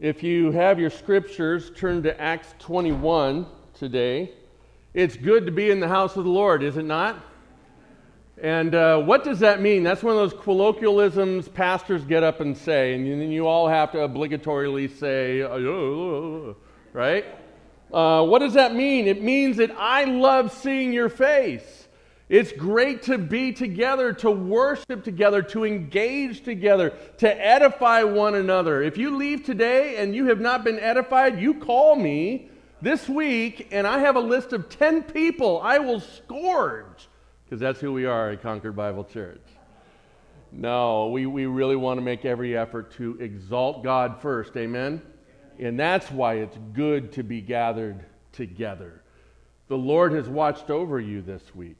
If you have your scriptures, turn to Acts 21 today. It's good to be in the house of the Lord, is it not? And uh, what does that mean? That's one of those colloquialisms pastors get up and say, and then you all have to obligatorily say, oh, right? Uh, what does that mean? It means that I love seeing your face. It's great to be together, to worship together, to engage together, to edify one another. If you leave today and you have not been edified, you call me this week, and I have a list of 10 people I will scourge because that's who we are at Concord Bible Church. No, we, we really want to make every effort to exalt God first. Amen? And that's why it's good to be gathered together. The Lord has watched over you this week.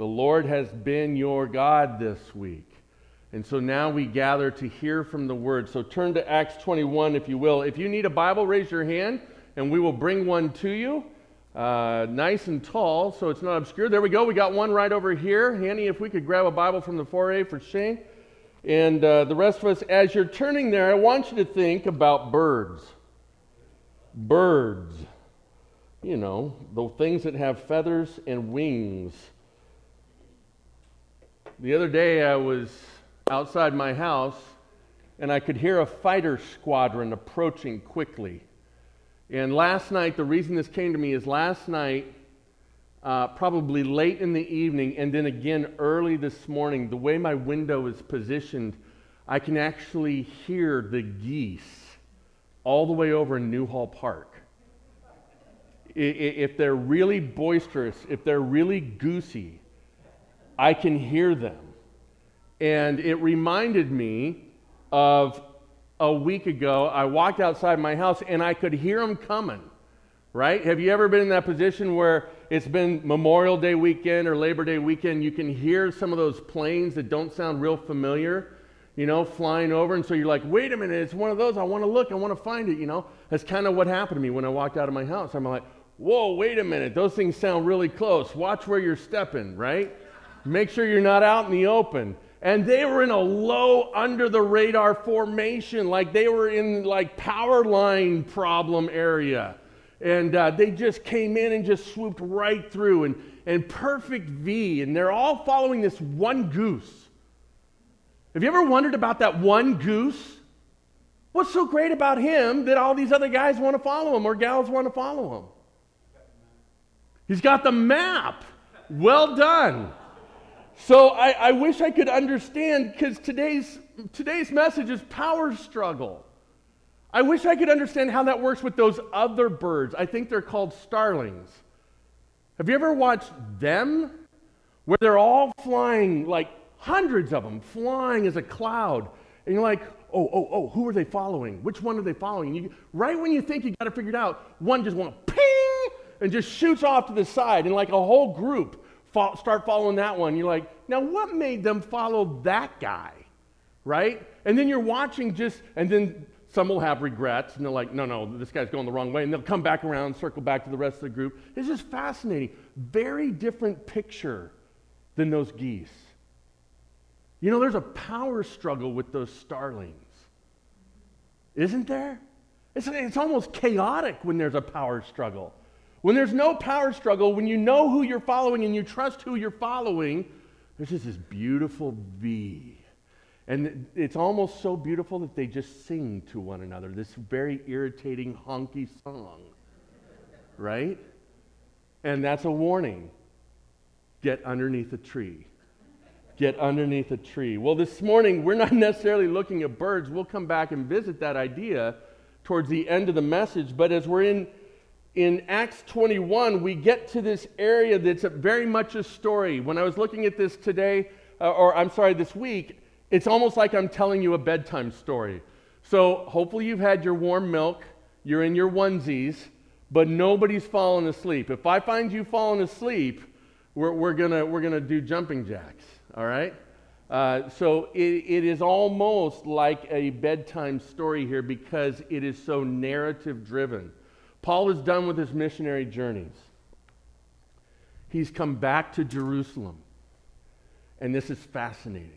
The Lord has been your God this week. And so now we gather to hear from the word. So turn to Acts 21, if you will. If you need a Bible, raise your hand, and we will bring one to you. Uh, nice and tall, so it's not obscure. There we go. We got one right over here. Handy, if we could grab a Bible from the foyer for Shane. And uh, the rest of us, as you're turning there, I want you to think about birds. Birds. You know, the things that have feathers and wings. The other day I was outside my house and I could hear a fighter squadron approaching quickly. And last night, the reason this came to me is last night, uh, probably late in the evening, and then again early this morning, the way my window is positioned, I can actually hear the geese all the way over in Newhall Park. If they're really boisterous, if they're really goosey, I can hear them. And it reminded me of a week ago. I walked outside my house and I could hear them coming, right? Have you ever been in that position where it's been Memorial Day weekend or Labor Day weekend? You can hear some of those planes that don't sound real familiar, you know, flying over. And so you're like, wait a minute, it's one of those. I want to look, I want to find it, you know? That's kind of what happened to me when I walked out of my house. I'm like, whoa, wait a minute, those things sound really close. Watch where you're stepping, right? Make sure you're not out in the open. And they were in a low under the radar formation, like they were in like power line problem area. And uh, they just came in and just swooped right through and, and perfect V. And they're all following this one goose. Have you ever wondered about that one goose? What's so great about him that all these other guys want to follow him or gals want to follow him? He's got the map. Well done. So I, I wish I could understand because today's, today's message is power struggle. I wish I could understand how that works with those other birds. I think they're called starlings. Have you ever watched them? Where they're all flying, like hundreds of them, flying as a cloud. And you're like, oh, oh, oh, who are they following? Which one are they following? You, right when you think you got it figured out, one just went ping and just shoots off to the side, and like a whole group fo- start following that one. You're like, now what made them follow that guy? Right? And then you're watching just, and then some will have regrets, and they're like, no, no, this guy's going the wrong way. And they'll come back around, circle back to the rest of the group. It's just fascinating. Very different picture than those geese. You know, there's a power struggle with those starlings. Isn't there? It's, it's almost chaotic when there's a power struggle. When there's no power struggle, when you know who you're following and you trust who you're following, there's just this beautiful V. And it's almost so beautiful that they just sing to one another this very irritating, honky song. Right? And that's a warning get underneath a tree. Get underneath a tree. Well, this morning, we're not necessarily looking at birds. We'll come back and visit that idea towards the end of the message. But as we're in in Acts 21, we get to this area that's very much a story. When I was looking at this today, uh, or I'm sorry, this week, it's almost like I'm telling you a bedtime story. So hopefully you've had your warm milk, you're in your onesies, but nobody's fallen asleep. If I find you falling asleep, we're, we're going we're gonna do jumping jacks, all right? Uh, so it, it is almost like a bedtime story here because it is so narrative driven. Paul is done with his missionary journeys. He's come back to Jerusalem. And this is fascinating.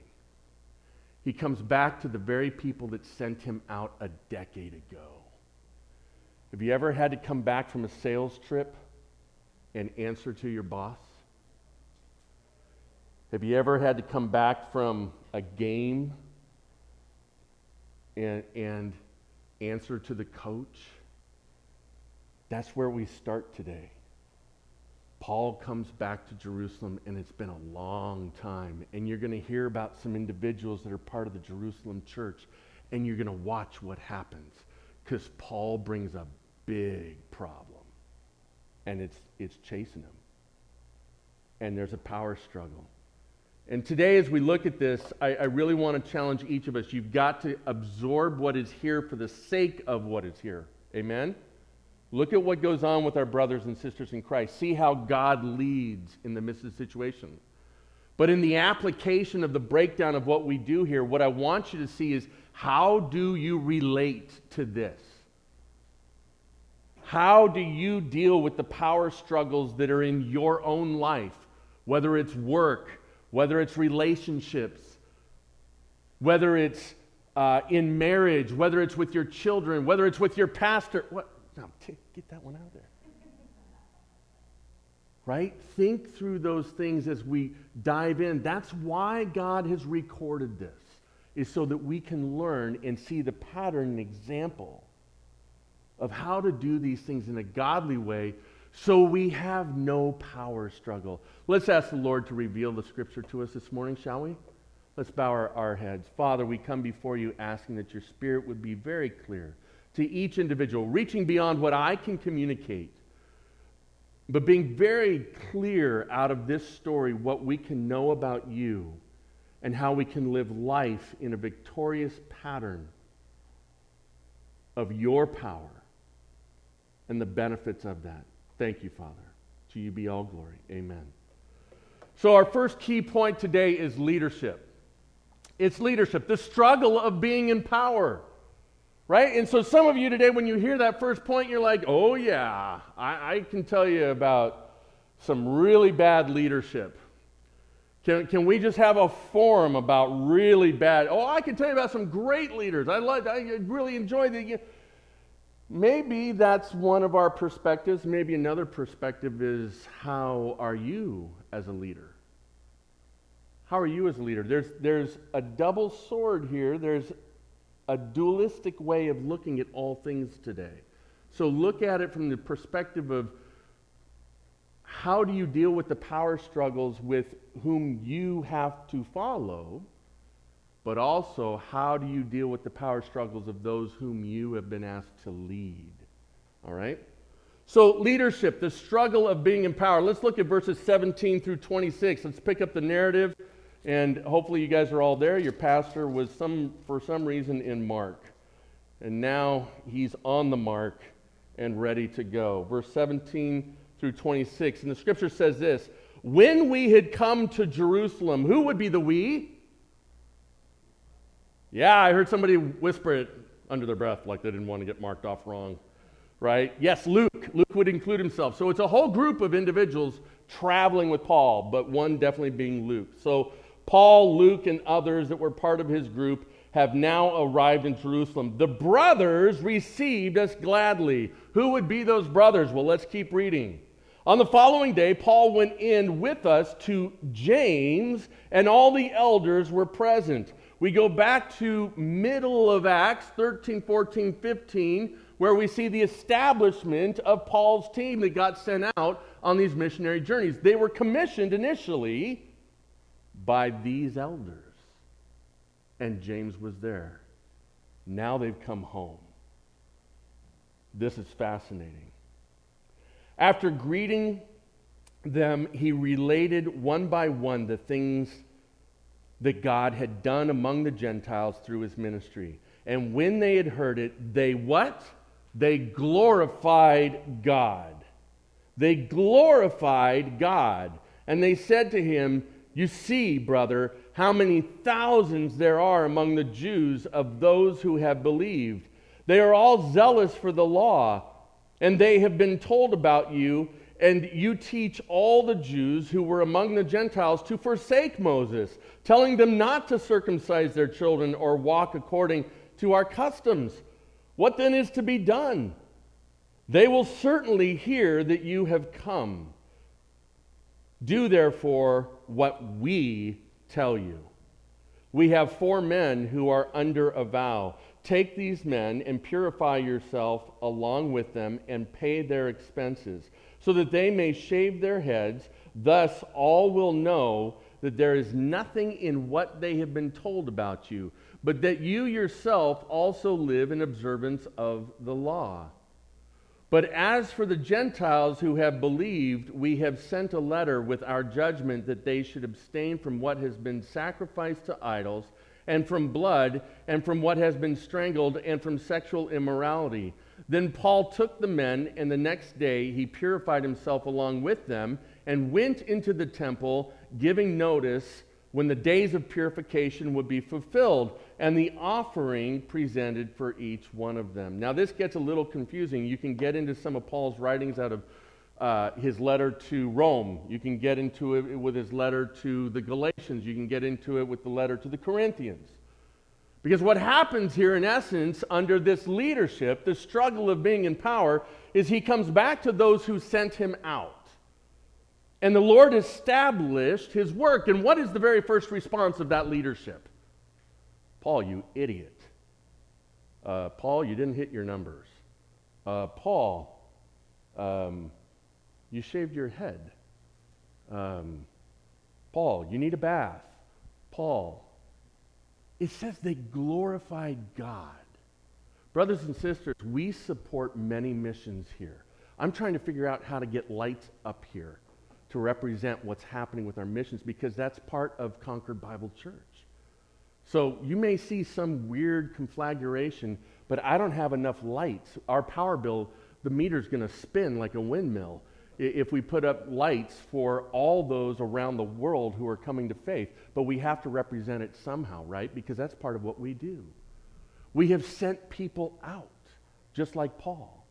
he comes back to the very people that sent him out a decade ago. Have you ever had to come back from a sales trip and answer to your boss? Have you ever had to come back from a game and, and answer to the coach? That's where we start today. Paul comes back to Jerusalem, and it's been a long time. And you're going to hear about some individuals that are part of the Jerusalem church, and you're going to watch what happens because Paul brings a big problem, and it's, it's chasing him. And there's a power struggle. And today, as we look at this, I, I, really want to challenge each of us. You've got to absorb what is here for the sake of what is here. Amen? Look at what goes on with our brothers and sisters in Christ. See how God leads in the midst of the situation. But in the application of the breakdown of what we do here, what I want you to see is how do you relate to this? How do you deal with the power struggles that are in your own life, whether it's work? whether it's relationships, whether it's uh, in marriage, whether it's with your children, whether it's with your pastor. What? No, t- get that one out there. Right? Think through those things as we dive in. That's why God has recorded this, is so that we can learn and see the pattern and example of how to do these things in a godly way so we have no power struggle. Let's ask the Lord to reveal the scripture to us this morning, shall we? Let's bow our, our heads. Father, we come before you asking that your spirit would be very clear to each individual, reaching beyond what I can communicate, but being very clear out of this story what we can know about you and how we can live life in a victorious pattern of your power and the benefits of that. Thank you, Father. To you be all glory. Amen. So, our first key point today is leadership. It's leadership, the struggle of being in power. Right? And so, some of you today, when you hear that first point, you're like, oh, yeah, I, I can tell you about some really bad leadership. Can, can we just have a forum about really bad? Oh, I can tell you about some great leaders. I, love, I really enjoy the. Maybe that's one of our perspectives. Maybe another perspective is how are you as a leader? How are you as a leader? There's, there's a double sword here. There's a dualistic way of looking at all things today. So look at it from the perspective of how do you deal with the power struggles with whom you have to follow? but also how do you deal with the power struggles of those whom you have been asked to lead? All right? So, leadership, the struggle of being in power. Let's look at verses 17 through 26. Let's pick up the narrative, and hopefully, you guys are all there. Your pastor was, some, for some reason, in Mark, and now he's on the mark and ready to go. Verse 17 through 26. And the scripture says this When we had come to Jerusalem, who would be the we? Yeah, I heard somebody whisper it under their breath like they didn't want to get marked off wrong. Right? Yes, Luke. Luke would include himself. So it's a whole group of individuals traveling with Paul, but one definitely being Luke. So Paul, Luke, and others that were part of his group have now arrived in Jerusalem. The brothers received us gladly. Who would be those brothers? Well, let's keep reading. On the following day, Paul went in with us to James, and all the elders were present. We go back to middle of Acts 13, 14, 15, where we see the establishment of Paul's team that got sent out on these missionary journeys. They were commissioned initially by these elders, and James was there. Now they've come home. This is fascinating. After greeting them, he related one by one the things that God had done among the Gentiles through his ministry. And when they had heard it, they what? They glorified God. They glorified God. And they said to him, You see, brother, how many thousands there are among the Jews of those who have believed. They are all zealous for the law, and they have been told about you And you teach all the Jews who were among the Gentiles to forsake Moses, telling them not to circumcise their children or walk according to our customs. What then is to be done? They will certainly hear that you have come. Do therefore what we tell you. We have four men who are under a vow. Take these men and purify yourself along with them and pay their expenses, so that they may shave their heads. Thus, all will know that there is nothing in what they have been told about you, but that you yourself also live in observance of the law. But as for the Gentiles who have believed, we have sent a letter with our judgment that they should abstain from what has been sacrificed to idols, and from blood, and from what has been strangled, and from sexual immorality. Then Paul took the men, and the next day he purified himself along with them, and went into the temple, giving notice when the days of purification would be fulfilled, and the offering presented for each one of them. Now, this gets a little confusing. You can get into some of Paul's writings out of uh, his letter to Rome. You can get into it with his letter to the Galatians. You can get into it with the letter to the Corinthians. Because what happens here, in essence, under this leadership, the struggle of being in power, is he comes back to those who sent him out. And the Lord established his work. And what is the very first response of that leadership? Paul, you idiot. Uh, Paul, you didn't hit your numbers. Uh, Paul, um, you shaved your head. Um, Paul, you need a bath. Paul, it says they glorified God. Brothers and sisters, we support many missions here. I'm trying to figure out how to get lights up here to represent what's happening with our missions because that's part of Concord Bible Church. So you may see some weird conflagration, but I don't have enough lights. Our power bill, the meter's going to spin like a windmill if we put up lights for all those around the world who are coming to faith. But we have to represent it somehow, right? Because that's part of what we do. We have sent people out, just like Paul.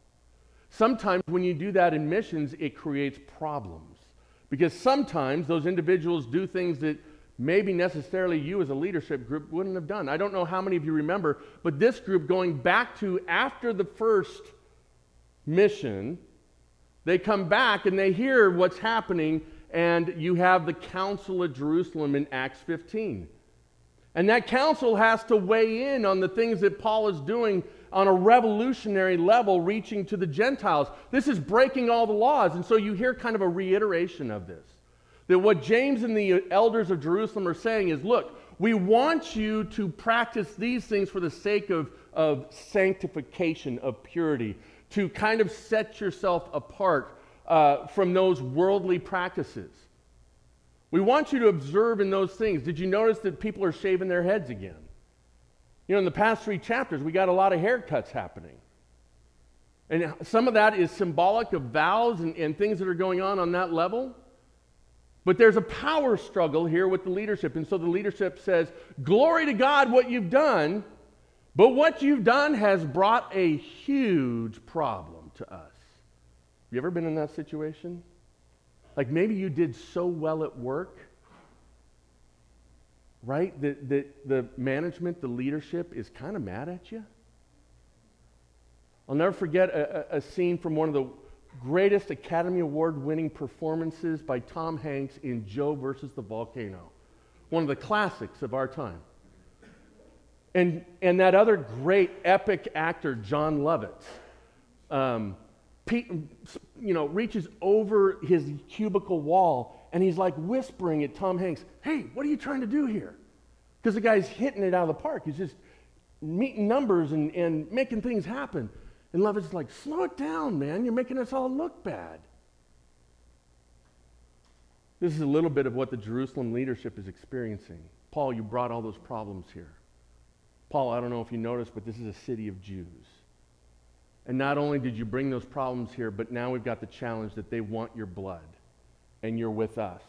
Sometimes when you do that in missions, it creates problems. Because sometimes those individuals do things that maybe necessarily you as a leadership group wouldn't have done. I don't know how many of you remember, but this group going back to after the first mission, they come back and they hear what's happening, and you have the Council of Jerusalem in Acts 15. And that council has to weigh in on the things that Paul is doing on a revolutionary level reaching to the Gentiles. This is breaking all the laws. And so you hear kind of a reiteration of this. That what James and the elders of Jerusalem are saying is look, we want you to practice these things for the sake of, of sanctification, of purity, to kind of set yourself apart uh, from those worldly practices. We want you to observe in those things. Did you notice that people are shaving their heads again? You know, in the past three chapters, we got a lot of haircuts happening. And some of that is symbolic of vows and, and things that are going on on that level. But there's a power struggle here with the leadership. And so the leadership says, Glory to God, what you've done. But what you've done has brought a huge problem to us. Have you ever been in that situation? Like maybe you did so well at work right? That the, management, the leadership is kind of mad at you. I'll never forget a, a scene from one of the greatest Academy Award winning performances by Tom Hanks in Joe versus the Volcano, one of the classics of our time. And, and that other great epic actor, Jon Lovitz, um, Pete, you know, reaches over his cubicle wall and he's like whispering at Tom Hanks, Hey, what are you trying to do here? Because the guy's hitting it out of the park. He's just meeting numbers and, and making things happen. And Lovitz like, Slow it down, man. You're making us all look bad. This is a little bit of what the Jerusalem leadership is experiencing. Paul, you brought all those problems here. Paul, I don't know if you noticed, but this is a city of Jews. And not only did you bring those problems here, but now we've got the challenge that they want your blood and you're with us?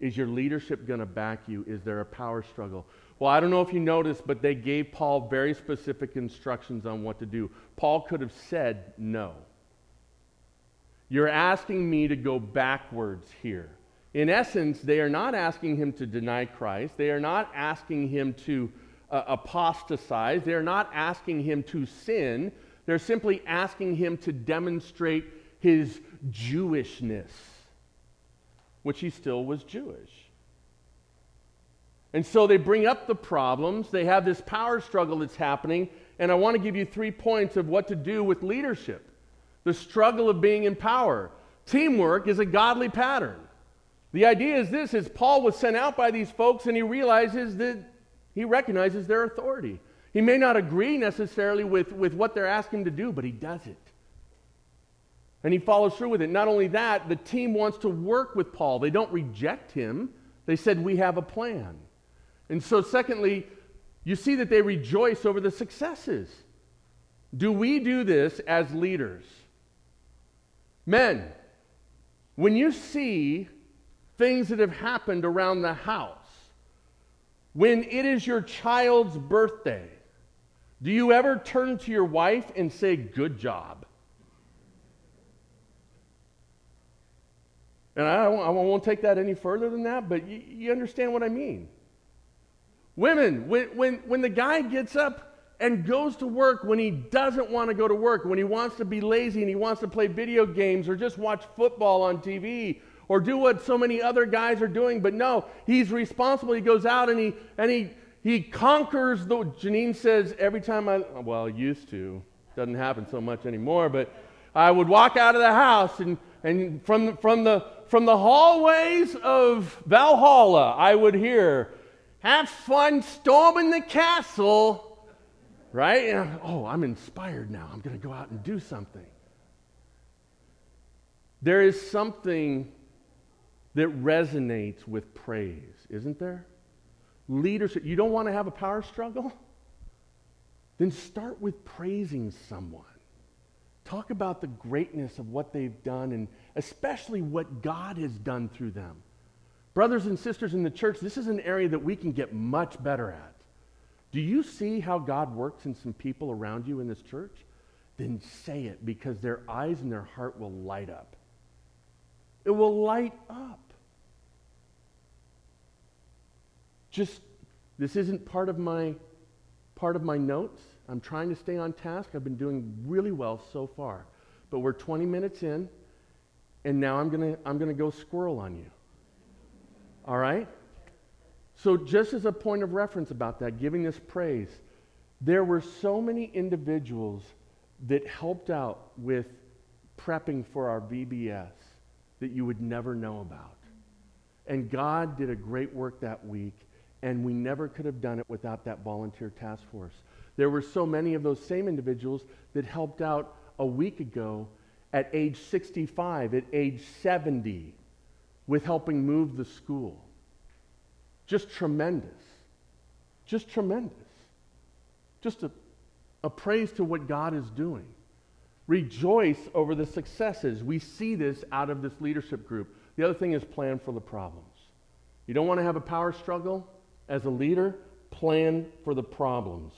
Is your leadership going to back you? Is there a power struggle? Well, I don't know if you noticed, but they gave Paul very specific instructions on what to do. Paul could have said no. You're asking me to go backwards here. In essence, they are not asking him to deny Christ. They are not asking him to uh, apostatize. They are not asking him to sin. They're simply asking him to demonstrate his Jewishness, which he still was Jewish. And so they bring up the problems. They have this power struggle that's happening. And I want to give you three points of what to do with leadership the struggle of being in power. Teamwork is a godly pattern. The idea is this is Paul was sent out by these folks and he realizes that he recognizes their authority. He may not agree necessarily with, with what they're asking to do, but he does it. And he follows through with it. Not only that, the team wants to work with Paul. They don't reject him. They said, We have a plan. And so, secondly, you see that they rejoice over the successes. Do we do this as leaders? Men, when you see things that have happened around the house, when it is your child's birthday, do you ever turn to your wife and say, Good job? And I, I won't take that any further than that, but you, you understand what I mean. Women, when, when, when the guy gets up and goes to work when he doesn't want to go to work, when he wants to be lazy and he wants to play video games or just watch football on TV or do what so many other guys are doing, but no, he's responsible. He goes out and he, and he, he conquers the. Janine says every time I, well, used to, doesn't happen so much anymore, but I would walk out of the house and, and from, from, the, from the hallways of Valhalla, I would hear, have fun storming the castle, right? And, oh, I'm inspired now. I'm going to go out and do something. There is something that resonates with praise, isn't there? Leadership. You don't want to have a power struggle? Then start with praising someone. Talk about the greatness of what they've done and especially what God has done through them. Brothers and sisters in the church, this is an area that we can get much better at. Do you see how God works in some people around you in this church? Then say it because their eyes and their heart will light up. It will light up. Just this isn't part of my part of my notes. I'm trying to stay on task. I've been doing really well so far. But we're 20 minutes in, and now I'm going to I'm going to go squirrel on you. All right? So, just as a point of reference about that, giving this praise, there were so many individuals that helped out with prepping for our VBS that you would never know about. And God did a great work that week, and we never could have done it without that volunteer task force. There were so many of those same individuals that helped out a week ago at age 65, at age 70, with helping move the school. Just tremendous. Just tremendous. Just a, a praise to what God is doing. Rejoice over the successes. We see this out of this leadership group. The other thing is plan for the problems. You don't want to have a power struggle as a leader, plan for the problems.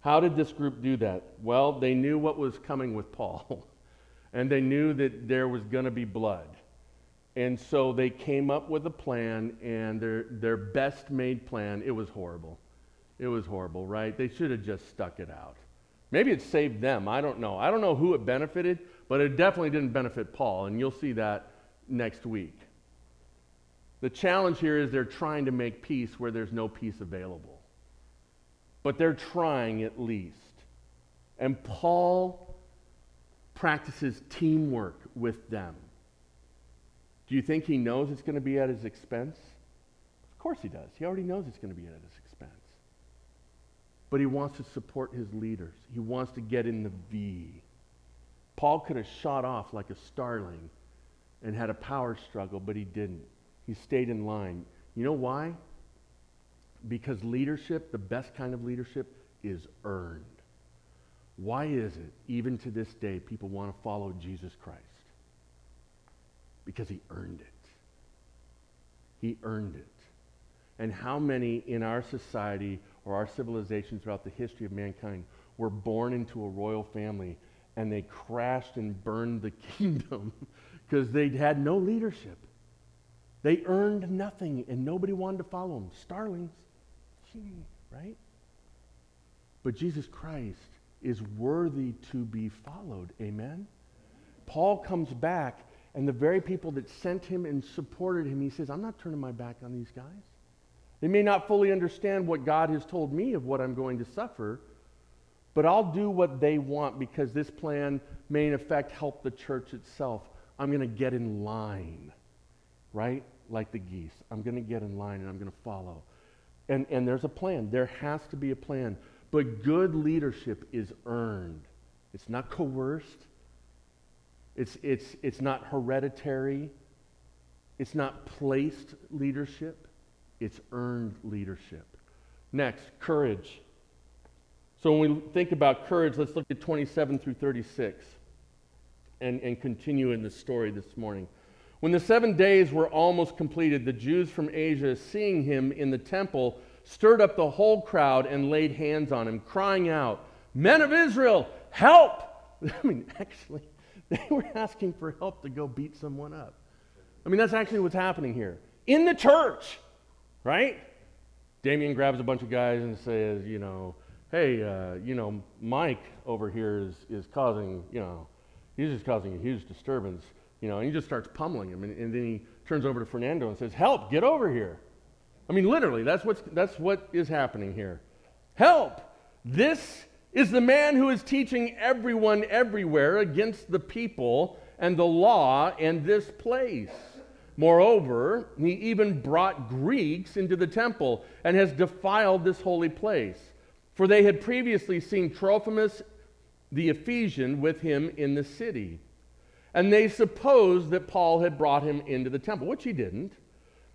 How did this group do that? Well, they knew what was coming with Paul, and they knew that there was going to be blood. And so they came up with a plan, and their, their best made plan, it was horrible. It was horrible, right? They should have just stuck it out. Maybe it saved them. I don't know. I don't know who it benefited, but it definitely didn't benefit Paul, and you'll see that next week. The challenge here is they're trying to make peace where there's no peace available. But they're trying at least. And Paul practices teamwork with them. Do you think he knows it's going to be at his expense? Of course he does. He already knows it's going to be at his expense. But he wants to support his leaders. He wants to get in the V. Paul could have shot off like a starling and had a power struggle, but he didn't. He stayed in line. You know why? Because leadership, the best kind of leadership, is earned. Why is it, even to this day, people want to follow Jesus Christ? Because he earned it. He earned it. And how many in our society or our civilization throughout the history of mankind were born into a royal family and they crashed and burned the kingdom because they had no leadership. They earned nothing and nobody wanted to follow them. Starlings, right? But Jesus Christ is worthy to be followed. Amen? Paul comes back, and the very people that sent him and supported him, he says, I'm not turning my back on these guys. They may not fully understand what God has told me of what I'm going to suffer, but I'll do what they want because this plan may, in effect, help the church itself. I'm going to get in line, right? Like the geese. I'm going to get in line and I'm going to follow. And, and there's a plan. There has to be a plan. But good leadership is earned, it's not coerced, it's, it's, it's not hereditary, it's not placed leadership, it's earned leadership. Next, courage. So when we think about courage, let's look at 27 through 36 and, and continue in the story this morning. When the seven days were almost completed, the Jews from Asia, seeing him in the temple, stirred up the whole crowd and laid hands on him, crying out, Men of Israel, help! I mean, actually, they were asking for help to go beat someone up. I mean, that's actually what's happening here. In the church, right? Damien grabs a bunch of guys and says, you know, hey, uh, you know, Mike over here is, is causing, you know, he's just causing a huge disturbance, you know, and he just starts pummeling him. And, and then he turns over to Fernando and says, help, get over here. I mean, literally, that's, what's, that's what is happening here. Help! This is the man who is teaching everyone everywhere against the people and the law and this place. Moreover, he even brought Greeks into the temple and has defiled this holy place. For they had previously seen Trophimus the Ephesian with him in the city. And they supposed that Paul had brought him into the temple, which he didn't.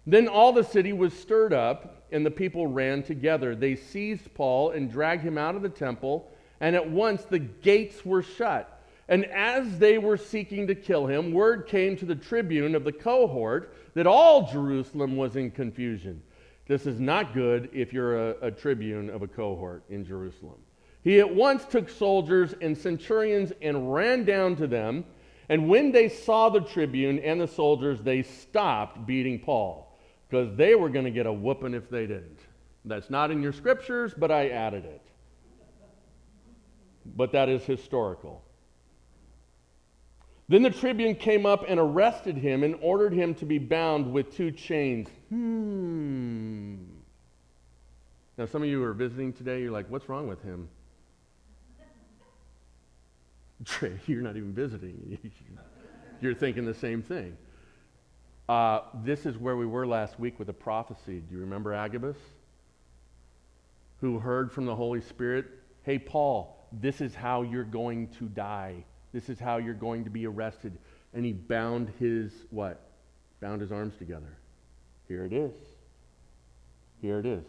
Then all the city was stirred up, and the people ran together. They seized Paul and dragged him out of the temple, and at once the gates were shut. And as they were seeking to kill him, word came to the tribune of the cohort that all Jerusalem was in confusion. This is not good if you're a, a, tribune of a cohort in Jerusalem. He at once took soldiers and centurions and ran down to them. And when they saw the tribune and the soldiers, they stopped beating Paul because they were going to get a whooping if they didn't. That's not in your scriptures, but I added it. But that is historical. Then the tribune came up and arrested him and ordered him to be bound with two chains. Hmm. Now, some of you are visiting today, you're like, what's wrong with him? Trey, you're not even visiting. you're thinking the same thing. Uh, this is where we were last week with the prophecy. Do you remember Agabus? Who heard from the Holy Spirit, hey, Paul, this is how you're going to die. This is how you're going to be arrested. And he bound his what? Bound his arms together. Here it is. Here it is.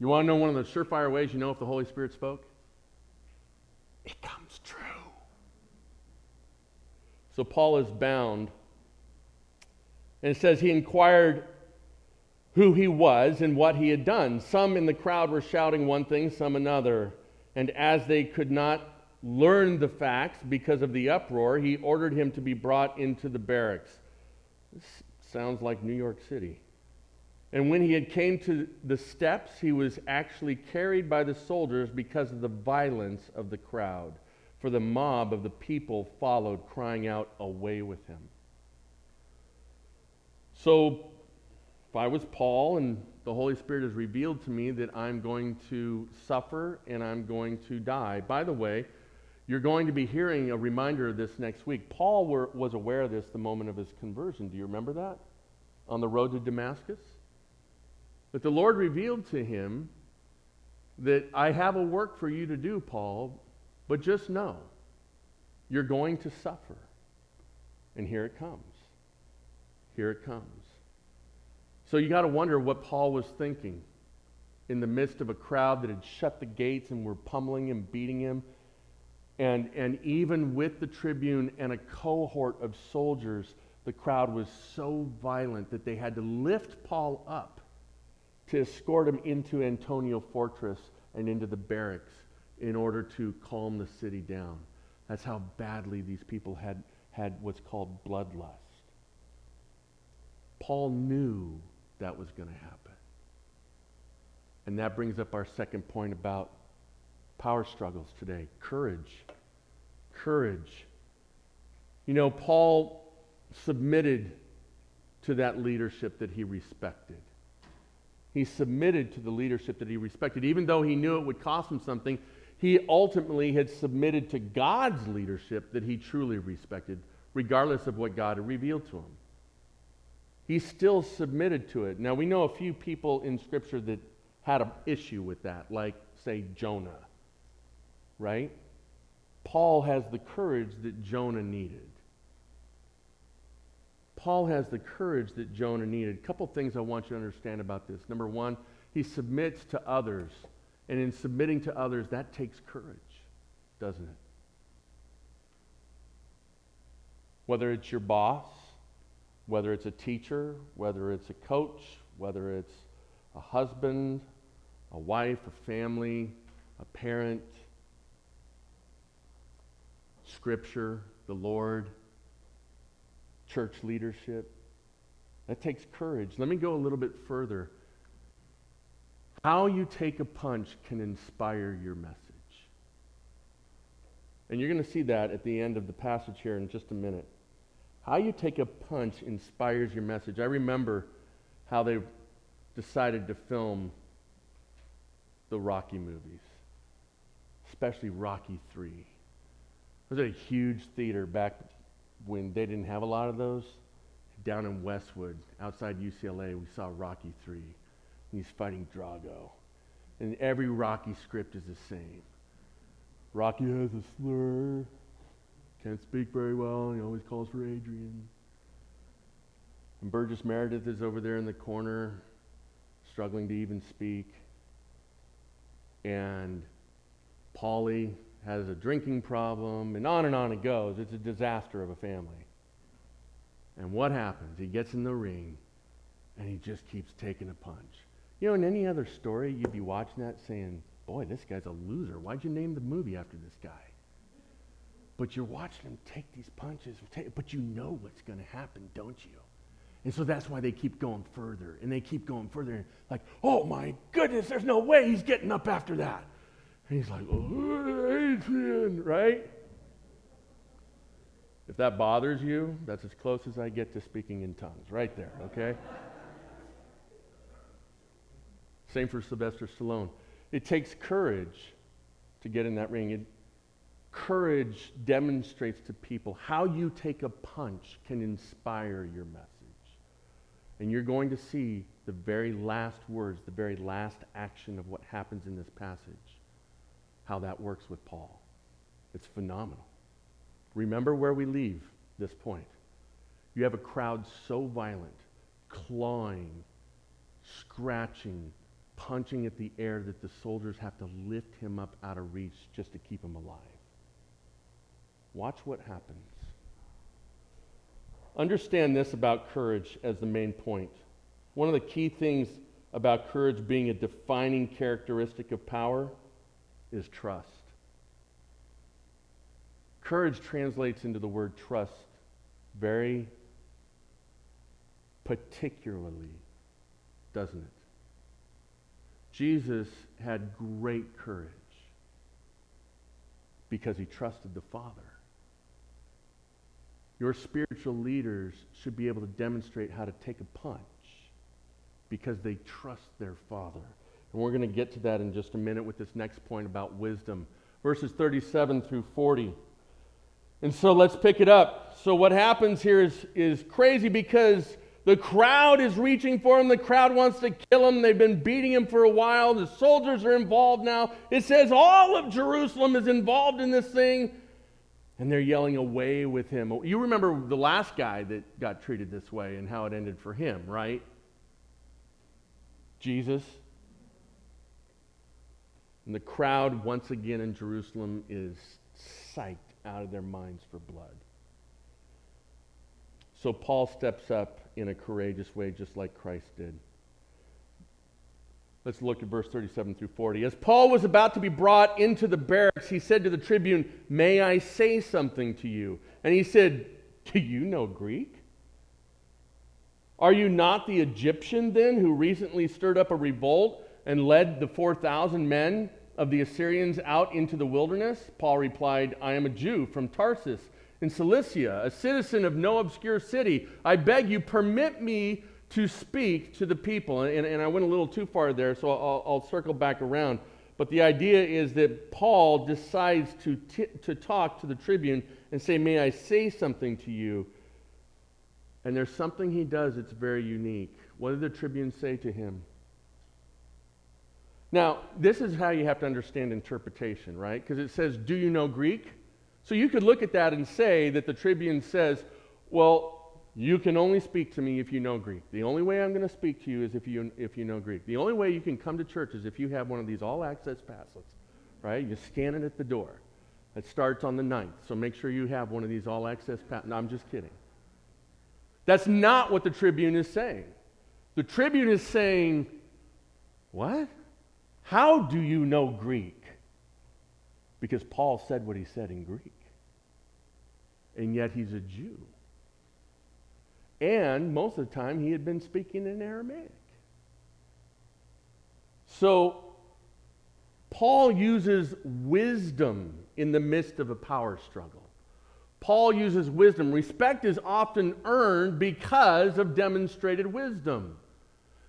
You want to know one of the surefire ways you know if the Holy Spirit spoke? It comes true. So Paul is bound. And it says he inquired who he was and what he had done. Some in the crowd were shouting one thing, some another. And as they could not learn the facts because of the uproar, he ordered him to be brought into the barracks. This sounds like New York City. And when he had came to the steps, he was actually carried by the soldiers because of the violence of the crowd. For the mob of the people followed, crying out, Away with him. So, if I was Paul and the Holy Spirit has revealed to me that I'm going to suffer and I'm going to die. By the way, you're going to be hearing a reminder of this next week. Paul were, was aware of this the moment of his conversion. Do you remember that? On the road to Damascus? That the Lord revealed to him that I have a work for you to do, Paul, but just know you're going to suffer. And here it comes. Here it comes. So you got to wonder what Paul was thinking in the midst of a crowd that had shut the gates and were pummeling him, beating him and, and even with the tribune and a cohort of soldiers, the crowd was so violent that they had to lift Paul up to escort him into Antonia Fortress and into the barracks in order to calm the city down. That's how badly these people had, had what's called bloodlust. Paul knew that was going to happen. And that brings up our second point about power struggles today courage. Courage. You know, Paul submitted to that leadership that he respected. He submitted to the leadership that he respected. Even though he knew it would cost him something, he ultimately had submitted to God's leadership that he truly respected, regardless of what God had revealed to him. He still submitted to it. Now, we know a few people in Scripture that had an issue with that, like, say, Jonah, right? Paul has the courage that Jonah needed. Paul has the courage that Jonah needed. A couple things I want you to understand about this. Number one, he submits to others. And in submitting to others, that takes courage, doesn't it? Whether it's your boss, whether it's a teacher, whether it's a coach, whether it's a husband, a wife, a family, a parent, scripture, the Lord, church leadership. That takes courage. Let me go a little bit further. How you take a punch can inspire your message. And you're going to see that at the end of the passage here in just a minute. How you take a punch inspires your message. I remember how they decided to film the Rocky movies, especially Rocky 3. It was a huge theater back when they didn't have a lot of those. Down in Westwood, outside UCLA, we saw Rocky 3. He's fighting Drago. And every Rocky script is the same. Rocky has a slur, can't speak very well, he always calls for Adrian. And Burgess Meredith is over there in the corner, struggling to even speak. And Paulie has a drinking problem, and on and on it goes. It's a disaster of a family. And what happens? He gets in the ring, and he just keeps taking a punch. You know, in any other story, you'd be watching that saying, boy, this guy's a loser. Why'd you name the movie after this guy? But you're watching him take these punches, but you know what's going to happen, don't you? And so that's why they keep going further, and they keep going further. And Like, oh my goodness, there's no way he's getting up after that. And he's like, oh, Adrian, right? If that bothers you, that's as close as I get to speaking in tongues, right there, okay? Same for Sylvester Stallone. It takes courage to get in that ring. It, courage demonstrates to people how you take a punch can inspire your message. And you're going to see the very last words, the very last action of what happens in this passage, how that works with Paul. It's phenomenal. Remember where we leave this point. You have a crowd so violent, clawing, scratching, punching at the air that the soldiers have to lift him up out of reach just to keep him alive. Watch what happens. Understand this about courage as the main point. One of the key things about courage being a defining characteristic of power is trust. Courage translates into the word trust very particularly, doesn't it? Jesus had great courage because he trusted the Father. Your spiritual leaders should be able to demonstrate how to take a punch because they trust their Father. And we're going to get to that in just a minute with this next point about wisdom. Verses 37 through 40. And so let's pick it up. So, what happens here is, is crazy because the crowd is reaching for him. The crowd wants to kill him. They've been beating him for a while. The soldiers are involved now. It says all of Jerusalem is involved in this thing. And they're yelling away with him. You remember the last guy that got treated this way and how it ended for him, right? Jesus. And the crowd, once again in Jerusalem, is psyched out of their minds for blood. So Paul steps up in a courageous way, just like Christ did. Let's look at verse 37 through 40. As Paul was about to be brought into the barracks, he said to the tribune, May I say something to you? And he said, Do you know Greek? Are you not the Egyptian then who recently stirred up a revolt and led the 4,000 men of the Assassins out into the wilderness? Paul replied, I am a Jew from Tarsus in Cilicia, a citizen of no obscure city. I beg you, permit me to speak to the people. And, and I went a little too far there, so I'll, I'll circle back around. But the idea is that Paul decides to, t- to talk to the tribune and say, May I say something to you? And there's something he does that's very unique. What did the tribune say to him? Now, this is how you have to understand interpretation, right? Because it says, Do you know Greek? So you could look at that and say that the tribune says, Well, you can only speak to me if you know Greek. The only way I'm going to speak to you is if you, if you know Greek. The only way you can come to church is if you have one of these all access passes, right? You scan it at the door. It starts on the 9th. So make sure you have one of these all access passes. No, I'm just kidding. That's not what the Tribune is saying. The Tribune is saying, What? How do you know Greek? Because Paul said what he said in Greek. And yet he's a Jew. And most of the time, he had been speaking in Aramaic. So, Paul uses wisdom in the midst of a power struggle. Paul uses wisdom. Respect is often earned because of demonstrated wisdom.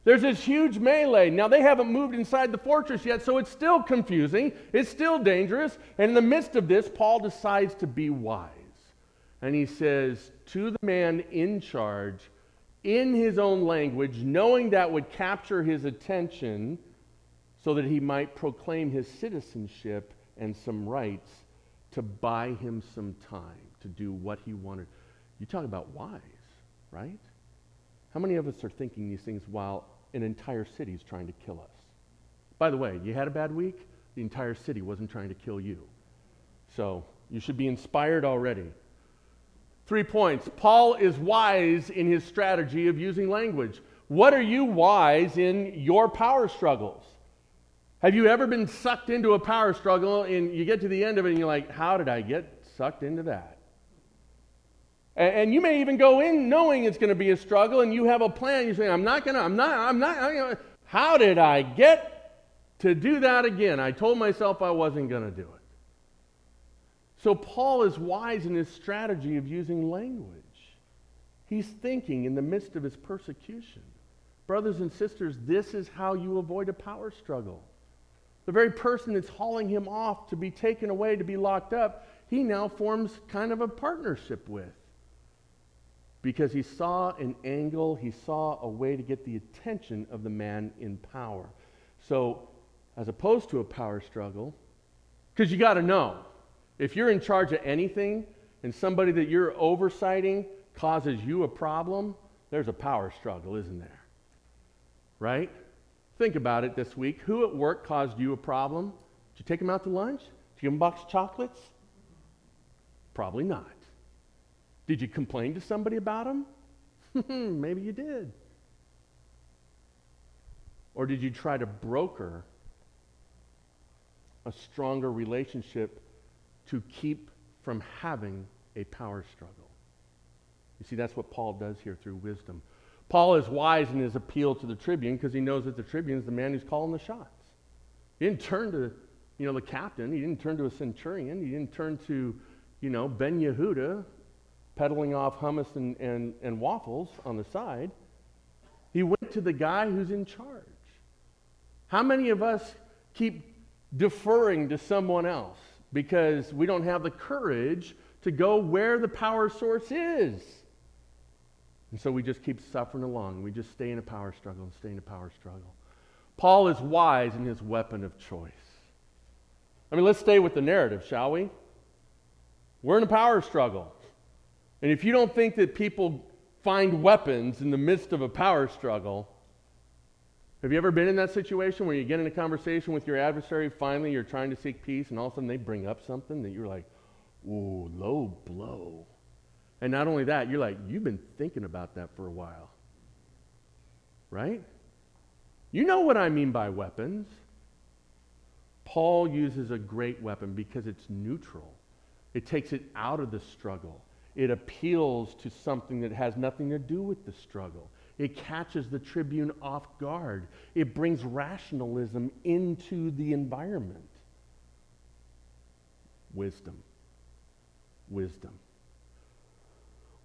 There's this huge melee. Now, they haven't moved inside the fortress yet, so it's still confusing. It's still dangerous. And in the midst of this, Paul decides to be wise. And he says to the man in charge, in his own language, knowing that would capture his attention so that he might proclaim his citizenship and some rights to buy him some time to do what he wanted. You talk about wise, right? How many of us are thinking these things while an entire city is trying to kill us? By the way, you had a bad week? The entire city wasn't trying to kill you. So you should be inspired already. Three points. Paul is wise in his strategy of using language. What are you wise in your power struggles? Have you ever been sucked into a power struggle and you get to the end of it and you're like, how did I get sucked into that? And, you may even go in knowing it's going to be a struggle and you have a plan. You say, I'm not going to, I'm not, I'm not, I'm not. How did I get to do that again? I told myself I wasn't going to do it. So Paul is wise in his strategy of using language. He's thinking in the midst of his persecution. Brothers and sisters, this is how you avoid a power struggle. The very person that's hauling him off to be taken away, to be locked up, he now forms kind of a partnership with. Because he saw an angle, he saw a way to get the attention of the man in power. So, as opposed to a power struggle, because you got to know, if you're in charge of anything and somebody that you're oversighting causes you a problem, there's a power struggle, isn't there? Right? Think about it this week. Who at work caused you a problem? Did you take them out to lunch? Did you give them a box of chocolates? Probably not. Did you complain to somebody about them? Maybe you did. Or did you try to broker a stronger relationship to keep from having a power struggle. You see, that's what Paul does here through wisdom. Paul is wise in his appeal to the tribune because he knows that the tribune is the man who's calling the shots. He didn't turn to, you know, the captain. He didn't turn to a centurion. He didn't turn to, you know, Ben Yehuda peddling off hummus and, and, and waffles on the side. He went to the guy who's in charge. How many of us keep deferring to someone else? Because we don't have the courage to go where the power source is. And so we just keep suffering along. We just stay in a power struggle and stay in a power struggle. Paul is wise in his weapon of choice. I mean, let's stay with the narrative, shall we? We're in a power struggle. And if you don't think that people find weapons in the midst of a power struggle, have you ever been in that situation where you get in a conversation with your adversary, finally you're trying to seek peace, and all of a sudden they bring up something that you're like, ooh, low blow. And not only that, you're like, you've been thinking about that for a while. Right? You know what I mean by weapons. Paul uses a great weapon because it's neutral. It takes it out of the struggle. It appeals to something that has nothing to do with the struggle. It catches the tribune off guard. It brings rationalism into the environment. Wisdom. Wisdom.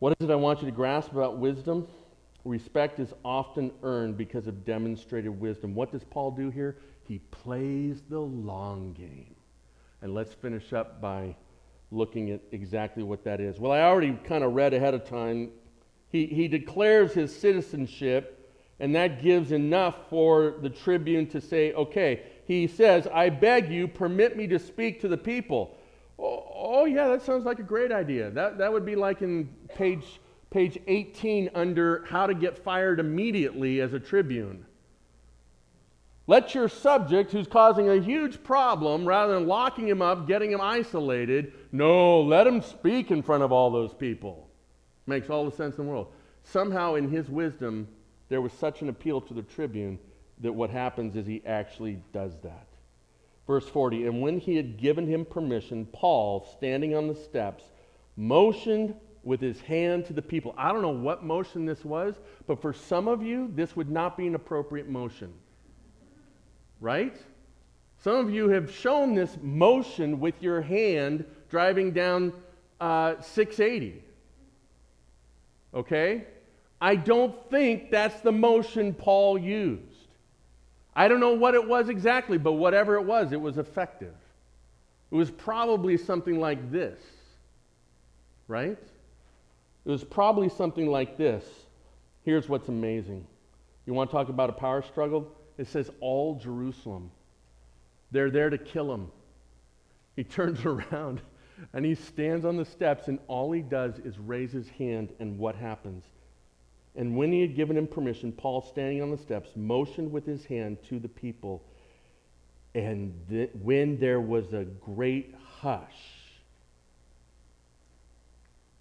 What is it I want you to grasp about wisdom? Respect is often earned because of demonstrated wisdom. What does Paul do here? He plays the long game. And let's finish up by looking at exactly what that is. Well, I already kind of read ahead of time. He, he declares his citizenship, and that gives enough for the tribune to say, okay, he says, I beg you, permit me to speak to the people. Oh, oh yeah, that sounds like a great idea. That, that would be like in page page 18 under how to get fired immediately as a tribune. Let your subject, who's causing a huge problem, rather than locking him up, getting him isolated, no, let him speak in front of all those people. Makes all the sense in the world. Somehow, in his wisdom, there was such an appeal to the tribune that what happens is he actually does that. Verse 40 And when he had given him permission, Paul, standing on the steps, motioned with his hand to the people. I don't know what motion this was, but for some of you, this would not be an appropriate motion. Right? Some of you have shown this motion with your hand driving down uh, 680. Okay? I don't think that's the motion Paul used. I don't know what it was exactly, but whatever it was, it was effective. It was probably something like this. Right? It was probably something like this. Here's what's amazing. You want to talk about a power struggle? It says, All Jerusalem. They're there to kill him. He turns around and he stands on the steps, and all he does is raise his hand, and what happens? And when he had given him permission, Paul, standing on the steps, motioned with his hand to the people. And th- when there was a great hush,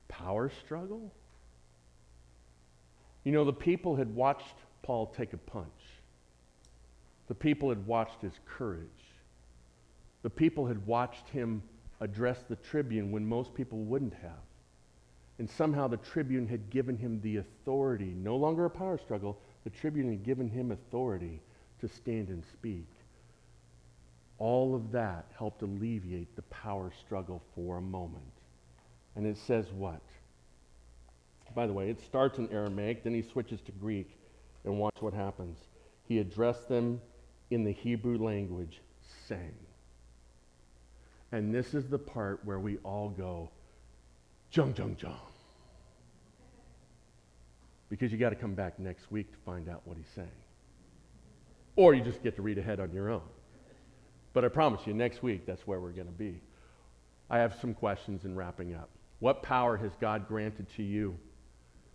power struggle? You know, the people had watched Paul take a punch. The people had watched his courage. The people had watched him address the tribune when most people wouldn't have. And somehow the tribune had given him the authority, no longer a power struggle, the tribune had given him authority to stand and speak. All of that helped alleviate the power struggle for a moment. And it says what? By the way, it starts in Aramaic, then he switches to Greek, and watch what happens. He addressed them in the Hebrew language, saying. And this is the part where we all go, jung, jung, jung. Because you got to come back next week to find out what he's saying. Or you just get to read ahead on your own. But I promise you, next week, that's where we're going to be. I have some questions in wrapping up. What power has God granted to you?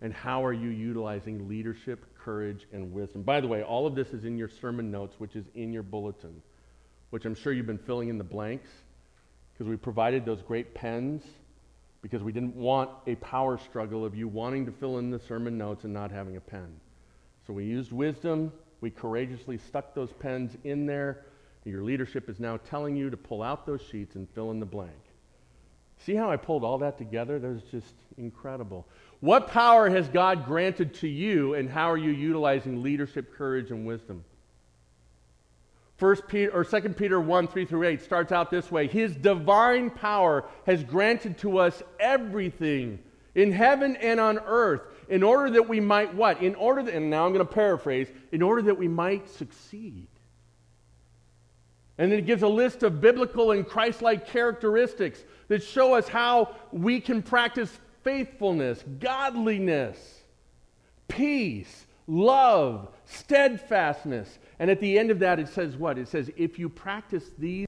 And how are you utilizing leadership, courage, and wisdom? By the way, all of this is in your sermon notes, which is in your bulletin, which I'm sure you've been filling in the blanks because we provided those great pens because we didn't want a power struggle of you wanting to fill in the sermon notes and not having a pen. So we used wisdom. We courageously stuck those pens in there. Your leadership is now telling you to pull out those sheets and fill in the blank. See how I pulled all that together? That was just incredible. What power has God granted to you, and how are you utilizing leadership, courage, and wisdom? First Peter or Second Peter 1, 3 through 8 starts out this way. His divine power has granted to us everything in heaven and on earth in order that we might what? In order that, and now I'm going to paraphrase, in order that we might succeed. And then it gives a list of biblical and Christ like characteristics that show us how we can practice faithfulness, godliness, peace, love, steadfastness. And at the end of that, it says what? It says, if you practice these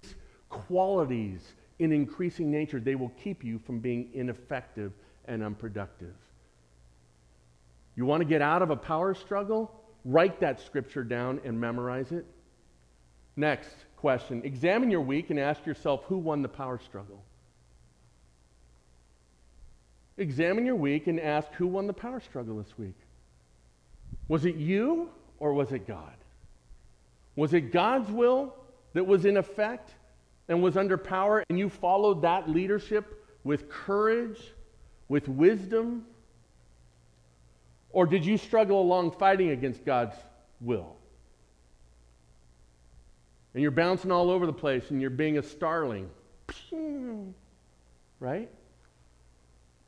qualities in increasing nature, they will keep you from being ineffective and unproductive. You want to get out of a power struggle? Write that scripture down and memorize it. Next question Examine your week and ask yourself who won the power struggle? Examine your week and ask who won the power struggle this week? Was it you or was it God? Was it God's will that was in effect and was under power, and you followed that leadership with courage, with wisdom? Or did you struggle along fighting against God's will? And you're bouncing all over the place and you're being a starling. Right?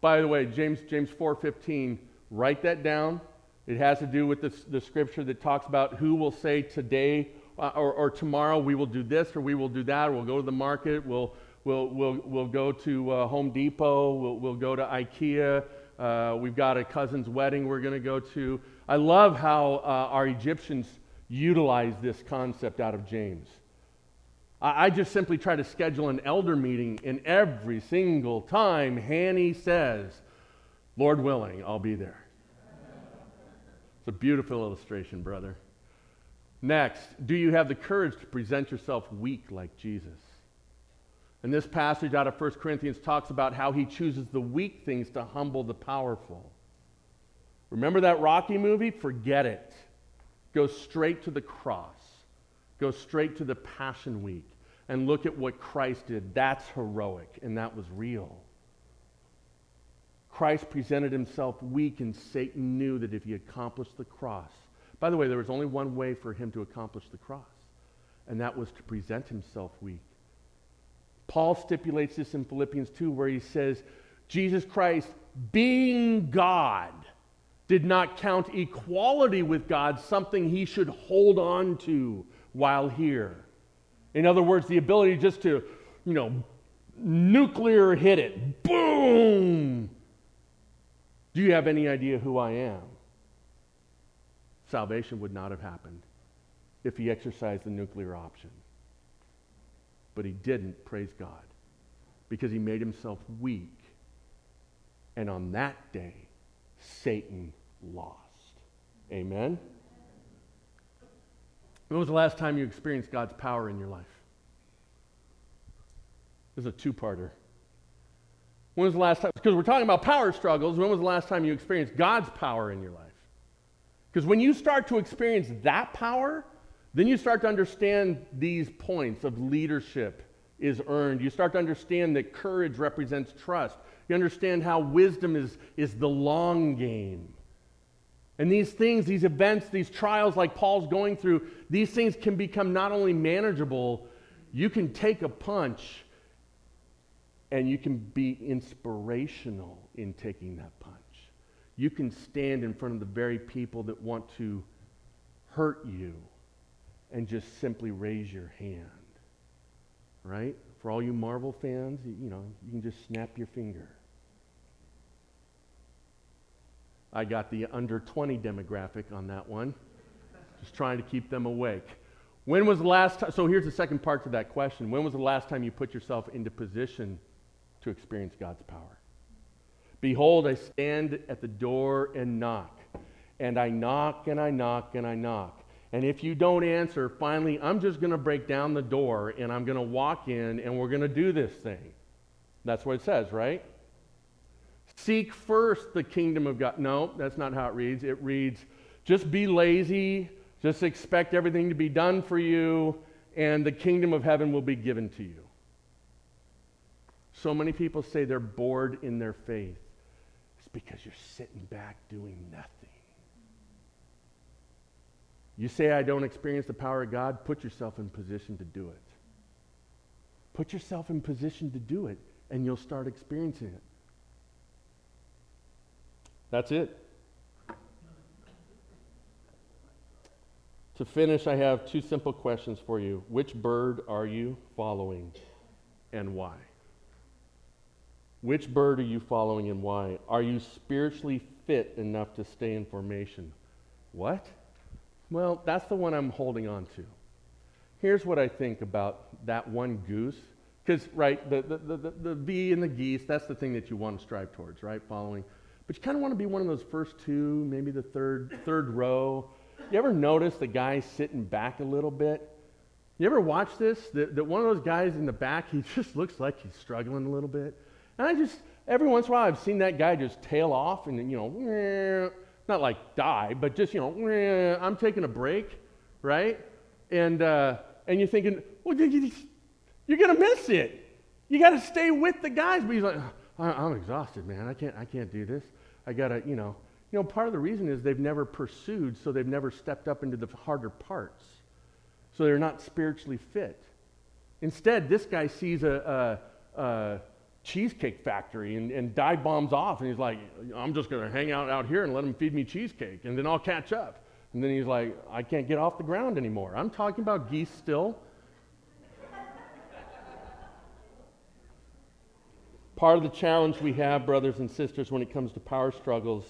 By the way, James, James 4.15, write that down. It has to do with the, the scripture that talks about who will say today uh, or, or, tomorrow we will do this or we will do that. Or we'll go to the market. We'll, we'll, we'll, we'll go to uh, Home Depot. We'll, we'll go to IKEA. Uh, we've got a cousin's wedding we're going to go to. I love how uh, our Egyptians utilize this concept out of James. I, I just simply try to schedule an elder meeting, and every single time Hanny says, Lord willing, I'll be there. It's a beautiful illustration, brother. Next, do you have the courage to present yourself weak like Jesus? And this passage out of 1 Corinthians talks about how he chooses the weak things to humble the powerful. Remember that Rocky movie? Forget it. Go straight to the cross. Go straight to the Passion Week and look at what Christ did. That's heroic, and that was real. Christ presented himself weak, and Satan knew that if he accomplished the cross, by the way, there was only one way for him to accomplish the cross, and that was to present himself weak. Paul stipulates this in Philippians 2, where he says, Jesus Christ, being God, did not count equality with God something he should hold on to while here. In other words, the ability just to, you know, nuclear hit it. Boom! Do you have any idea who I am? Salvation would not have happened if he exercised the nuclear option. But he didn't, praise God, because he made himself weak. And on that day, Satan lost. Amen? When was the last time you experienced God's power in your life? This is a two parter. When was the last time? Because we're talking about power struggles. When was the last time you experienced God's power in your life? Because when you start to experience that power, then you start to understand these points of leadership is earned. You start to understand that courage represents trust. You understand how wisdom is, is the long game. And these things, these events, these trials like Paul's going through, these things can become not only manageable, you can take a punch and you can be inspirational in taking that punch. You can stand in front of the very people that want to hurt you and just simply raise your hand. Right? For all you Marvel fans, you know, you can just snap your finger. I got the under 20 demographic on that one. Just trying to keep them awake. When was the last time? So here's the second part to that question. When was the last time you put yourself into position to experience God's power? Behold, I stand at the door and knock. And I knock and I knock and I knock. And if you don't answer, finally, I'm just going to break down the door and I'm going to walk in and we're going to do this thing. That's what it says, right? Seek first the kingdom of God. No, that's not how it reads. It reads, just be lazy, just expect everything to be done for you, and the kingdom of heaven will be given to you. So many people say they're bored in their faith. It's because you're sitting back doing nothing. You say, I don't experience the power of God, put yourself in position to do it. Put yourself in position to do it, and you'll start experiencing it. That's it. To finish, I have two simple questions for you. Which bird are you following and why? Which bird are you following and why? Are you spiritually fit enough to stay in formation? What? Well, that's the one I'm holding on to. Here's what I think about that one goose. Because, right, the, the, the, the, V and the geese, that's the thing that you want to strive towards, right? Following. But you kind of want to be one of those first two, maybe the third, third row. You ever notice the guy sitting back a little bit? You ever watch this? That, that one of those guys in the back, he just looks like he's struggling a little bit. And I just, every once in a while, I've seen that guy just tail off and, you know, not like die, but just, you know, I'm taking a break, right? And, uh, and you're thinking, well, you're going to miss it. You got to stay with the guys. But he's like, I'm exhausted, man. I can't, I can't do this. I got to, you know. You know, part of the reason is they've never pursued, so they've never stepped up into the harder parts. So they're not spiritually fit. Instead, this guy sees a, a, a cheesecake factory and, and dive bombs off, and he's like, I'm just going to hang out out here and let them feed me cheesecake, and then I'll catch up. And then he's like, I can't get off the ground anymore. I'm talking about geese still. Part of the challenge we have, brothers and sisters, when it comes to power struggles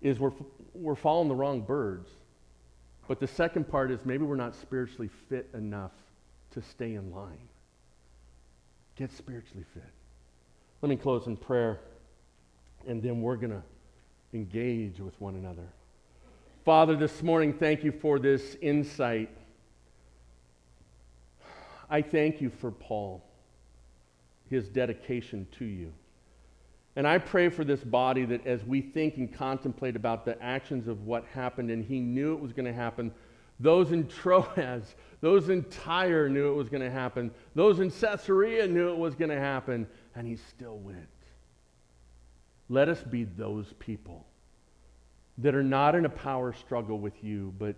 is we're, we're following the wrong birds. But the second part is maybe we're not spiritually fit enough to stay in line. Get spiritually fit. Let me close in prayer, and then we're going to engage with one another. Father, this morning, thank you for this insight. I thank you for Paul, his dedication to you. And I pray for this body that as we think and contemplate about the actions of what happened, and he knew it was going to happen, those in Troas, those in Tyre knew it was going to happen, those in Caesarea knew it was going to happen, and he still went. Let us be those people that are not in a power struggle with you, but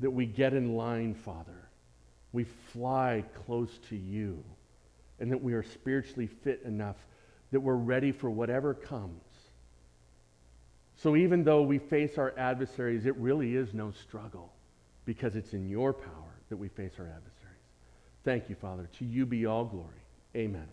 that we get in line, Father. We fly close to you, and that we are spiritually fit enough that we're ready for whatever comes. So even though we face our adversaries, it really is no struggle because it's in your power that we face our adversaries. Thank you, Father. To you be all glory. Amen.